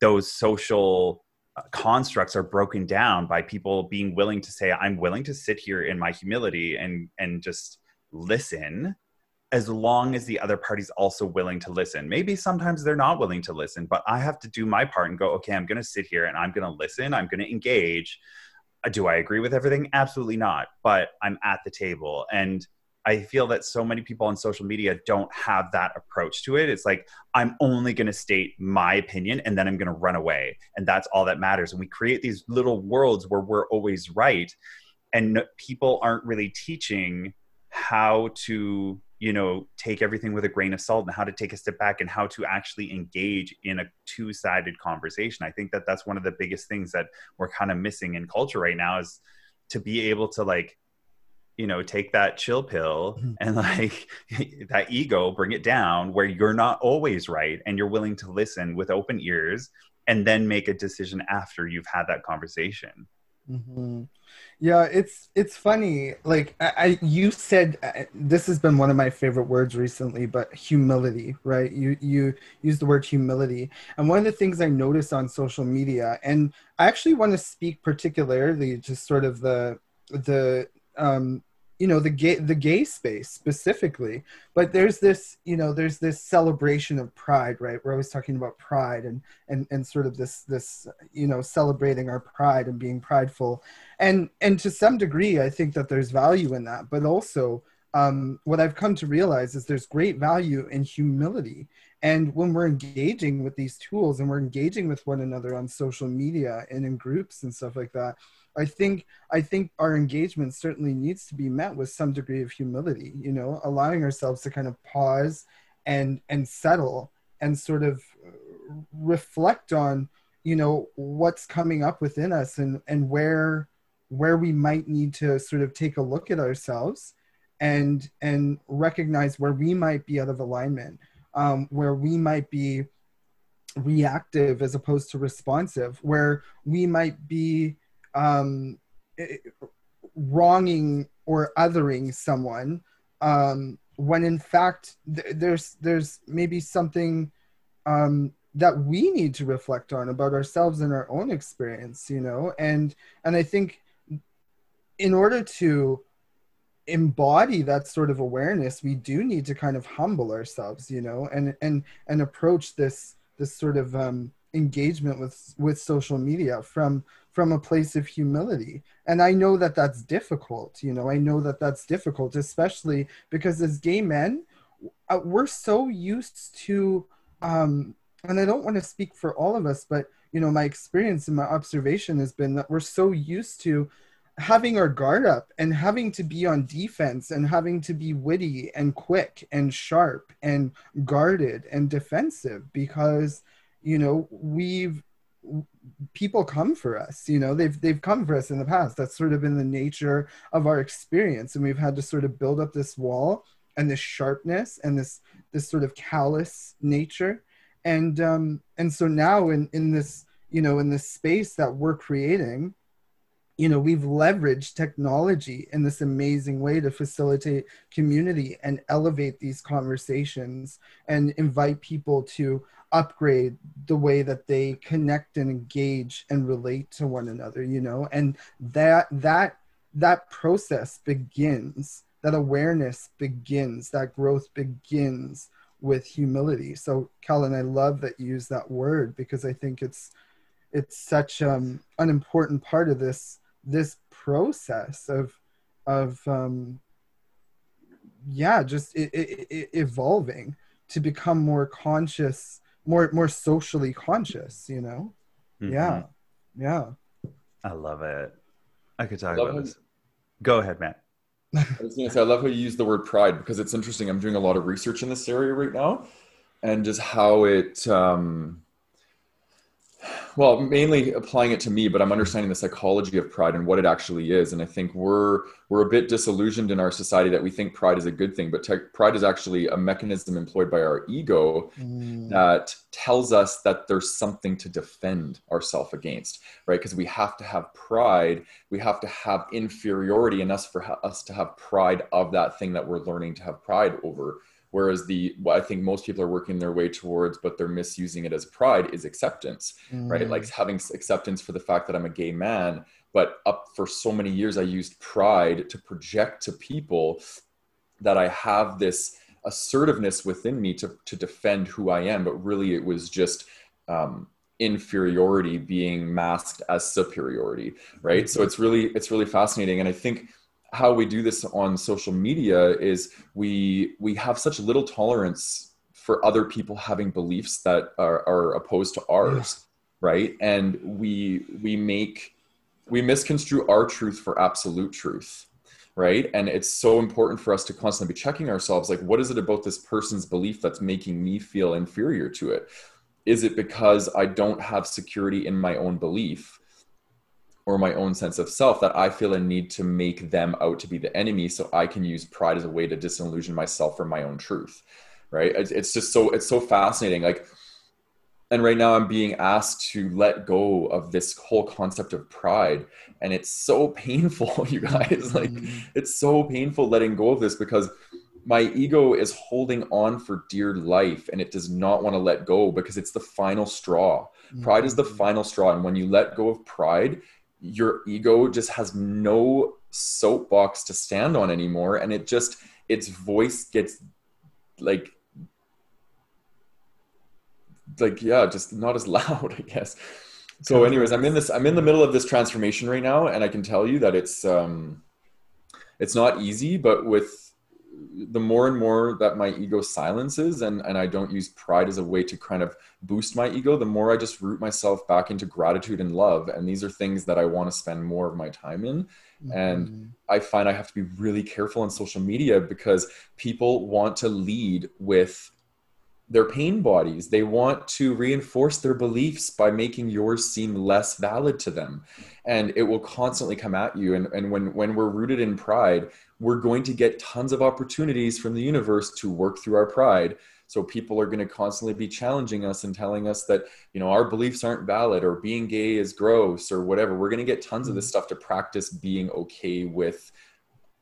those social uh, constructs are broken down by people being willing to say i'm willing to sit here in my humility and and just listen as long as the other party's also willing to listen. Maybe sometimes they're not willing to listen, but I have to do my part and go, okay, I'm going to sit here and I'm going to listen, I'm going to engage. Uh, do I agree with everything? Absolutely not. But I'm at the table. And I feel that so many people on social media don't have that approach to it. It's like, I'm only going to state my opinion and then I'm going to run away. And that's all that matters. And we create these little worlds where we're always right. And people aren't really teaching how to you know take everything with a grain of salt and how to take a step back and how to actually engage in a two-sided conversation i think that that's one of the biggest things that we're kind of missing in culture right now is to be able to like you know take that chill pill mm-hmm. and [laughs] like that ego bring it down where you're not always right and you're willing to listen with open ears and then make a decision after you've had that conversation Mm-hmm. Yeah, it's it's funny. Like I, I, you said, uh, this has been one of my favorite words recently. But humility, right? You you use the word humility, and one of the things I notice on social media, and I actually want to speak particularly to sort of the the um, you know the gay the gay space specifically but there's this you know there's this celebration of pride right we're always talking about pride and and and sort of this this you know celebrating our pride and being prideful and and to some degree i think that there's value in that but also um, what I've come to realize is there's great value in humility. And when we're engaging with these tools and we're engaging with one another on social media and in groups and stuff like that, I think I think our engagement certainly needs to be met with some degree of humility, you know, allowing ourselves to kind of pause and and settle and sort of reflect on, you know, what's coming up within us and and where where we might need to sort of take a look at ourselves and and recognize where we might be out of alignment, um, where we might be reactive as opposed to responsive, where we might be um, wronging or othering someone um, when in fact th- there's there's maybe something um, that we need to reflect on about ourselves and our own experience you know? And and i think in order to embody that sort of awareness we do need to kind of humble ourselves you know? And and and approach this this sort of um engagement with with social media from from a place of humility. And i know that that's difficult you know i know that that's difficult especially because as gay men uh, we're so used to um and i don't want to speak for all of us but you know my experience and my observation has been that we're so used to having our guard up and having to be on defense and having to be witty and quick and sharp and guarded and defensive because you know we've people come for us you know they've they've come for us in the past. That's sort of been the nature of our experience. And we've had to sort of build up this wall and this sharpness and this this sort of callous nature. And um and so now in in this you know in this space that we're creating you know we've leveraged technology in this amazing way to facilitate community and elevate these conversations and invite people to upgrade the way that they connect and engage and relate to one another you know? And that that that process begins that awareness begins that growth begins with humility. So Kellen, i love that you use that word because i think it's it's such um, an important part of this this process of of um, yeah just it evolving to become more conscious more more socially conscious you know? Mm-hmm. yeah. Yeah i love it. I could talk about this. Go ahead matt. I was going to say i love how you use the word pride because it's interesting. I'm doing a lot of research in this area right now and just how it um well mainly applying it to me but i'm understanding the psychology of pride and what it actually is and i think we're we're a bit disillusioned in our society that we think pride is a good thing but pride is actually a mechanism employed by our ego mm. that tells us that there's something to defend ourselves against right because we have to have pride we have to have inferiority in us for ha- us to have pride of that thing that we're learning to have pride over Whereas the what I think most people are working their way towards, but they're misusing it as pride, is acceptance, mm. right? Like having acceptance for the fact that I'm a gay man. But up for so many years, I used pride to project to people that I have this assertiveness within me to to defend who I am. But really, it was just um, inferiority being masked as superiority, right? Mm-hmm. So it's really it's really fascinating, and I think how we do this on social media is we we have such little tolerance for other people having beliefs that are, are opposed to ours yeah. right? And we we make we misconstrue our truth for absolute truth right? And it's so important for us to constantly be checking ourselves like what is it about this person's belief that's making me feel inferior to it? Is it because i don't have security in my own belief or my own sense of self that I feel a need to make them out to be the enemy so I can use pride as a way to disillusion myself from my own truth. Right. It's just so, it's so fascinating. Like, and right now I'm being asked to let go of this whole concept of pride. And it's so [laughs] painful, you guys. Like, mm-hmm. it's so painful letting go of this because my ego is holding on for dear life and it does not want to let go because it's the final straw. Pride is the mm-hmm. final straw. And when you let go of pride, your ego just has no soapbox to stand on anymore. And it just its voice gets like like yeah just not as [laughs] loud i guess. So anyways i'm in this i'm in the middle of this transformation right now. And i can tell you that it's um it's not easy but with the more and more that my ego silences and, and I don't use pride as a way to kind of boost my ego, the more I just root myself back into gratitude and love. And these are things that I want to spend more of my time in. Mm-hmm. And I find I have to be really careful on social media because people want to lead with their pain bodies. They want to reinforce their beliefs by making yours seem less valid to them. And it will constantly come at you. And, and when, when we're rooted in pride, we're going to get tons of opportunities from the universe to work through our pride so people are going to constantly be challenging us and telling us that you know our beliefs aren't valid or being gay is gross or whatever we're going to get tons of this mm-hmm. stuff to practice being okay with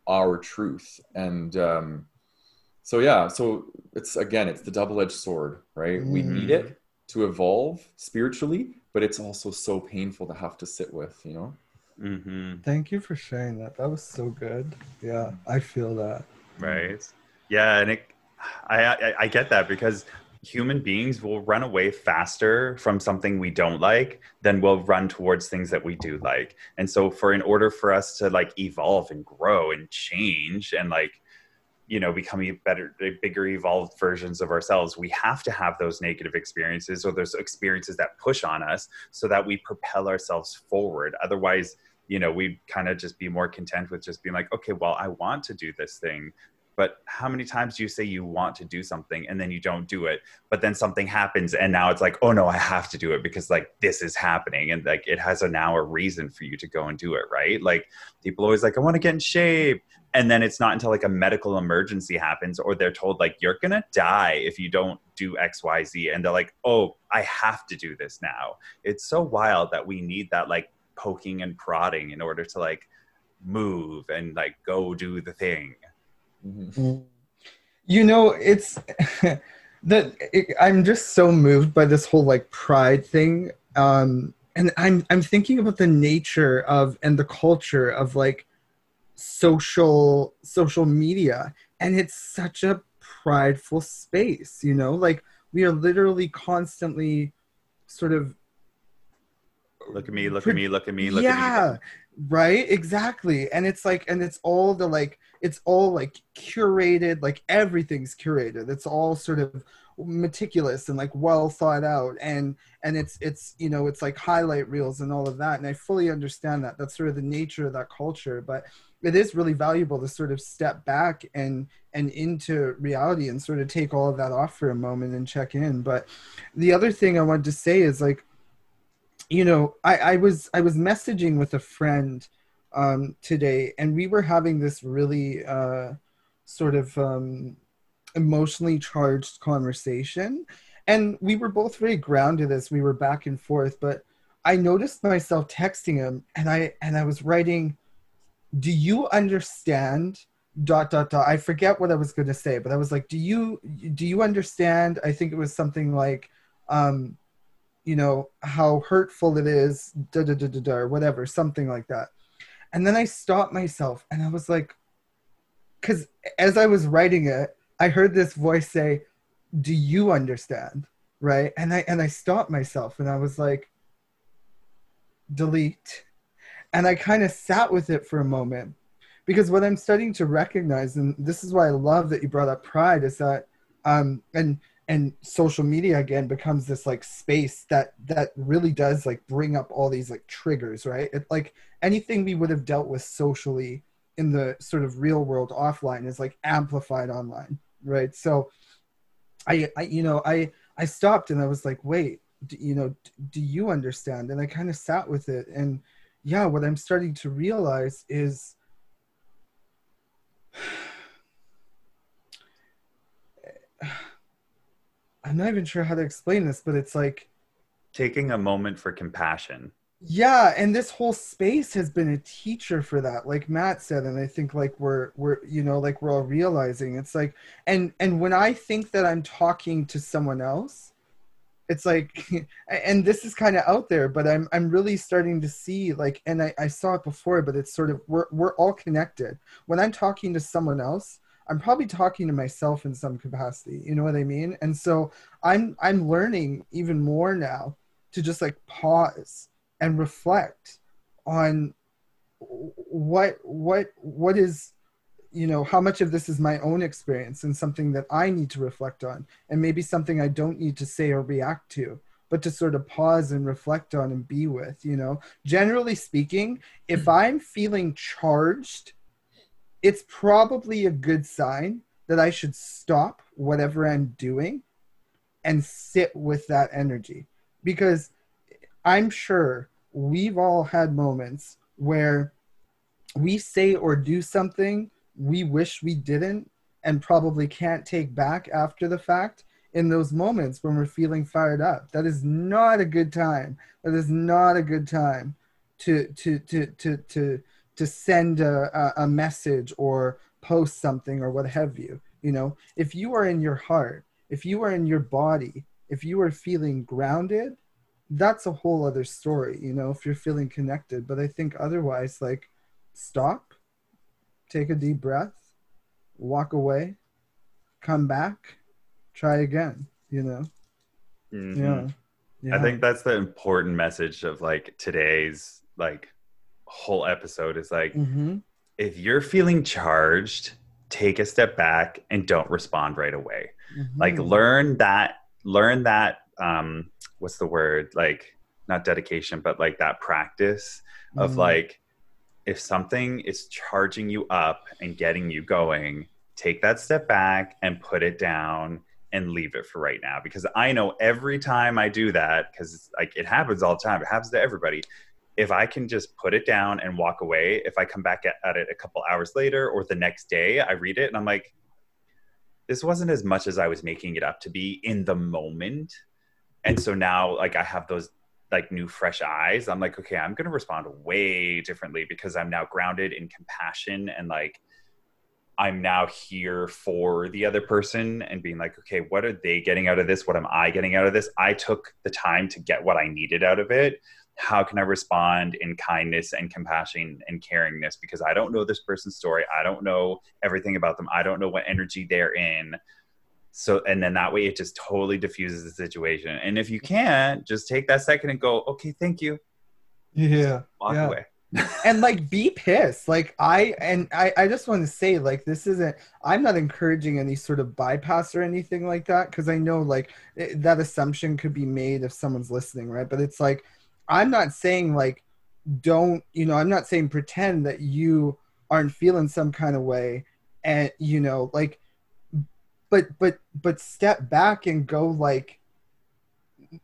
our truth and um, so yeah so it's again it's the double-edged sword right mm. we need it to evolve spiritually but it's also so painful to have to sit with you know Mm-hmm. Thank you for sharing that. That was so good. Yeah, I feel that. Right. Yeah, and it, I, I I get that because human beings will run away faster from something we don't like than we'll run towards things that we do like. And so for in order for us to like evolve and grow and change and like you know becoming better bigger evolved versions of ourselves we have to have those negative experiences or those experiences that push on us so that we propel ourselves forward. Otherwise you know we'd kind of just be more content with just being like okay well i want to do this thing but how many times do you say you want to do something and then you don't do it but then something happens and now it's like oh no i have to do it because like this is happening and like it has a now a reason for you to go and do it right like people always like i want to get in shape and then it's not until like a medical emergency happens or they're told like you're gonna die if you don't do xyz and they're like oh i have to do this now it's so wild that we need that like poking and prodding in order to like move and like go do the thing. Mm-hmm. You know, it's [laughs] that it, I'm just so moved by this whole like pride thing. Um, and I'm I'm thinking about the nature of and the culture of like social social media and it's such a prideful space you know like we are literally constantly sort of look at me look at me look at me look yeah at me right? Exactly. And it's like and it's all the like it's all like curated like everything's curated. It's all sort of meticulous and like well thought out. And and it's it's you know it's like highlight reels and all of that. And i fully understand that. That's sort of the nature of that culture. But it is really valuable to sort of step back and and into reality and sort of take all of that off for a moment and check in. But the other thing i wanted to say is like you know i i was i was messaging with a friend um today and we were having this really uh sort of um emotionally charged conversation. And we were both very grounded as we were back and forth but i noticed myself texting him and i and i was writing do you understand dot dot dot i forget what i was going to say but i was like do you do you understand? I think it was something like um you know how hurtful it is da da da da, da or whatever something like that and then i stopped myself and i was like because as i was writing it I heard this voice say, "Do you understand?" Right? And I and I stopped myself and I was like, "Delete." And I kind of sat with it for a moment because what I'm starting to recognize, and this is why I love that you brought up pride, is that um and and social media again becomes this like space that that really does like bring up all these like triggers right? It like anything we would have dealt with socially in the sort of real world offline is like amplified online right? So I, I you know i i stopped and i was like wait do, you know do you understand? And i kind of sat with it. And yeah what i'm starting to realize is [sighs] [sighs] [sighs] i'm not even sure how to explain this but it's like taking a moment for compassion. Yeah and this whole space has been a teacher for that like matt said and i think like we're we're you know like we're all realizing. It's like and and when i think that i'm talking to someone else it's like [laughs] and this is kind of out there but i'm i'm really starting to see like and I, I saw it before but it's sort of we're we're all connected. When i'm talking to someone else i'm probably talking to myself in some capacity you know what i mean? And so i'm i'm learning even more now to just like pause and reflect on what what what is you know how much of this is my own experience and something that i need to reflect on and maybe something i don't need to say or react to but to sort of pause and reflect on and be with you know? Generally speaking if hmm. i'm feeling charged it's probably a good sign that i should stop whatever i'm doing and sit with that energy because i'm sure we've all had moments where we say or do something we wish we didn't and probably can't take back after the fact in those moments when we're feeling fired up. That is not a good time. That is not a good time to to to to to to send a, a message or post something or what have you you know if you are in your heart if you are in your body if you are feeling grounded that's a whole other story, you know, if you're feeling connected. But I think otherwise, like, stop, take a deep breath, walk away, come back, try again, you know? Mm-hmm. Yeah. yeah. I think that's the important message of like today's like whole episode is like, mm-hmm. if you're feeling charged, take a step back and don't respond right away. Mm-hmm. Like, learn that, learn that um what's the word like not dedication but like that practice of mm. like if something is charging you up and getting you going take that step back and put it down and leave it for right now because i know every time i do that because like it happens all the time it happens to everybody if i can just put it down and walk away if i come back at, at it a couple hours later or the next day i read it and i'm like this wasn't as much as i was making it up to be in the moment. And so now like i have those like new fresh eyes. I'm like okay i'm going to respond way differently because i'm now grounded in compassion and like i'm now here for the other person and being like okay what are they getting out of this? What am i getting out of this? I took the time to get what i needed out of it how can I respond in kindness and compassion and caringness? Because I don't know this person's story. I don't know everything about them. I don't know what energy they're in. So, and then that way it just totally diffuses the situation. And if you can't, just take that second and go, okay, thank you. Yeah. walk yeah. away. [laughs] and like be pissed like i and i i just want to say like this isn't i'm not encouraging any sort of bypass or anything like that because i know like it, that assumption could be made if someone's listening right but it's like i'm not saying like don't you know i'm not saying pretend that you aren't feeling some kind of way and you know like but but but step back and go like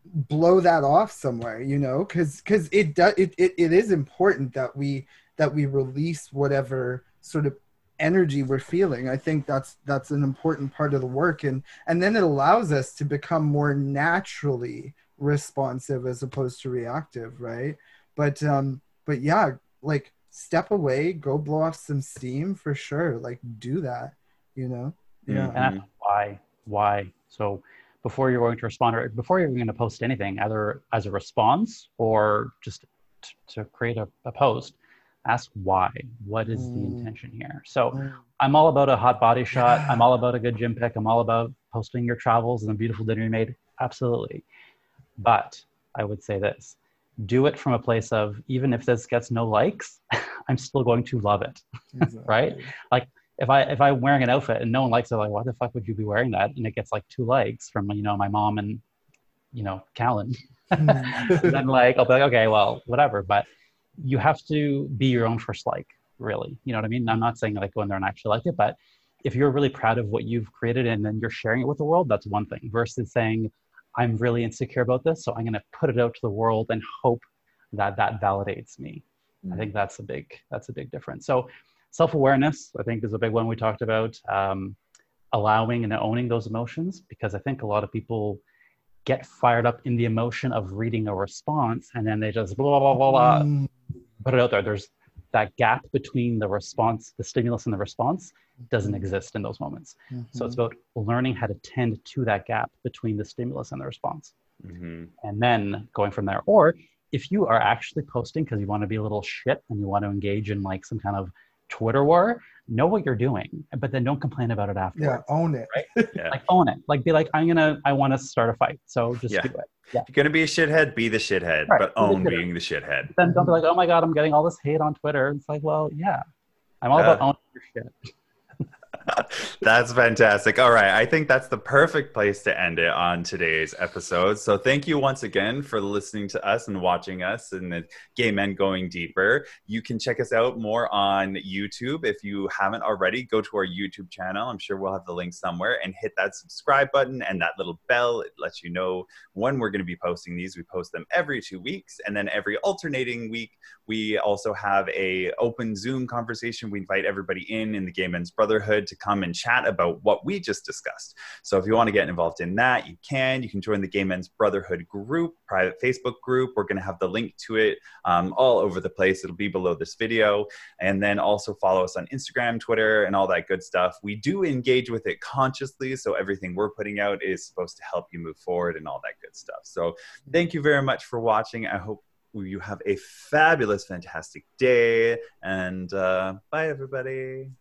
blow that off somewhere you know because because it does it, it, it is important that we that we release whatever sort of energy we're feeling. I think that's that's an important part of the work and and then it allows us to become more naturally responsive as opposed to reactive right but um but yeah like step away go blow off some steam for sure like do that you know yeah and why why so before you're going to respond or before you're going to post anything, either as a response or just t- to create a, a, post, ask why. What is mm. the intention here? So mm. I'm all about a hot body shot. I'm all about a good gym pic. I'm all about posting your travels and the beautiful dinner you made. Absolutely. But I would say this do it from a place of even if this gets no likes, [laughs] I'm still going to love it. Exactly. right? Like if I if I'm wearing an outfit and no one likes it, like why the fuck would you be wearing that? And it gets like two likes from you know my mom and you know Callan. [laughs] Hmm. then like I'll be like, okay, well, whatever. But you have to be your own first like, really. You know what I mean? I'm not saying like go in there and actually like it, but if you're really proud of what you've created and then you're sharing it with the world, that's one thing. Versus saying, I'm really insecure about this, so I'm gonna put it out to the world and hope that that validates me. Mm-hmm. I mm. think that's a big that's a big difference. So self-awareness i think is a big one we talked about um, allowing and owning those emotions because i think a lot of people get fired up in the emotion of reading a response and then they just blah blah blah blah mm. put it out there there's that gap between the response the stimulus and the response doesn't mm-hmm. exist in those moments mm-hmm. so it's about learning how to tend to that gap between the stimulus and the response mm-hmm. and then going from there or if you are actually posting because you want to be a little shit and you want to engage in like some kind of Twitter war, know what you're doing, but then don't complain about it after. Yeah, own it. Right? [laughs] Yeah. Like own it. Like be like, I'm gonna, I want to start a fight, so just yeah. do it. Yeah. If you're gonna be a shithead, be the shithead, right. but own the being the shithead. Then don't be like, oh my god, I'm getting all this hate on Twitter. It's like, well, yeah, I'm all uh, about owning your shit. That's fantastic. All right. I think that's the perfect place to end it on today's episode. So thank you once again for listening to us and watching us and the Gay Men Going Deeper. You can check us out more on YouTube. If you haven't already, go to our YouTube channel. I'm sure we'll have the link somewhere and hit that subscribe button and that little bell. It lets you know when we're going to be posting these. We post them every two weeks. And then every alternating week, we also have a open Zoom conversation. We invite everybody in in the Gay Men's Brotherhood to come and chat about what we just discussed. So if you want to get involved in that, you can. You can join the Gay Men's Brotherhood group, private Facebook group. We're going to have the link to it um, all over the place. It'll be below this video. And then also follow us on Instagram, Twitter, and all that good stuff. We do engage with it consciously. So everything we're putting out is supposed to help you move forward and all that good stuff. So thank you very much for watching. I hope you have a fabulous, fantastic day. And uh, bye, everybody.